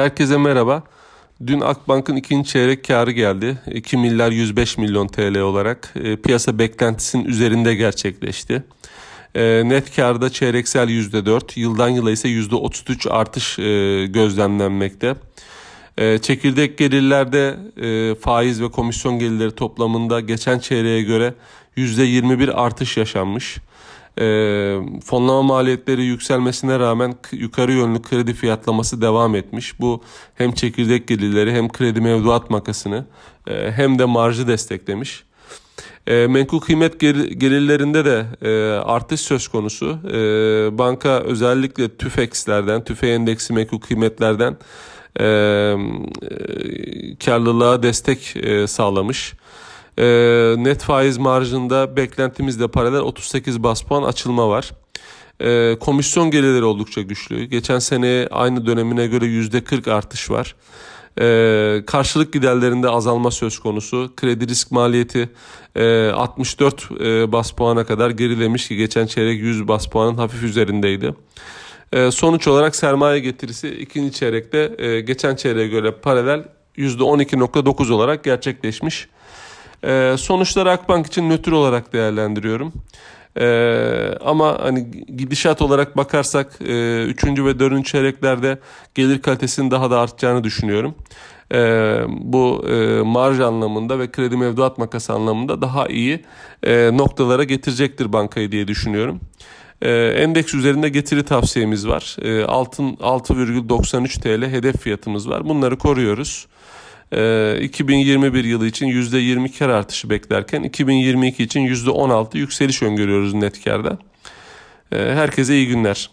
Herkese merhaba. Dün Akbank'ın ikinci çeyrek karı geldi. 2 milyar 105 milyon TL olarak e, piyasa beklentisinin üzerinde gerçekleşti. E, net karda çeyreksel %4, yıldan yıla ise %33 artış e, gözlemlenmekte. Çekirdek gelirlerde faiz ve komisyon gelirleri toplamında geçen çeyreğe göre %21 artış yaşanmış. E, fonlama maliyetleri yükselmesine rağmen yukarı yönlü kredi fiyatlaması devam etmiş. Bu hem çekirdek gelirleri hem kredi mevduat makasını e, hem de marjı desteklemiş. E, menkul kıymet gelirlerinde de e, artış söz konusu. E, banka özellikle TÜFEX'lerden, TÜFE endeksi menkul kıymetlerden e, e, karlılığa destek e, sağlamış. Net faiz marjında beklentimizle paralel 38 bas puan açılma var. E, komisyon gelirleri oldukça güçlü. Geçen sene aynı dönemine göre %40 artış var. E, karşılık giderlerinde azalma söz konusu. Kredi risk maliyeti e, 64 e, bas puana kadar gerilemiş ki geçen çeyrek 100 bas puanın hafif üzerindeydi. E, sonuç olarak sermaye getirisi ikinci çeyrekte e, geçen çeyreğe göre paralel %12.9 olarak gerçekleşmiş. E, sonuçları Akbank için nötr olarak değerlendiriyorum. Ee, ama hani gidişat olarak bakarsak e, 3. ve 4. çeyreklerde gelir kalitesinin daha da artacağını düşünüyorum. Ee, bu e, marj anlamında ve kredi mevduat makası anlamında daha iyi e, noktalara getirecektir bankayı diye düşünüyorum. Ee, endeks üzerinde getiri tavsiyemiz var. Ee, altın 6,93 TL hedef fiyatımız var. Bunları koruyoruz. 2021 ee, yılı için %20 kar artışı beklerken 2022 için %16 yükseliş öngörüyoruz net karda. Herkese iyi günler.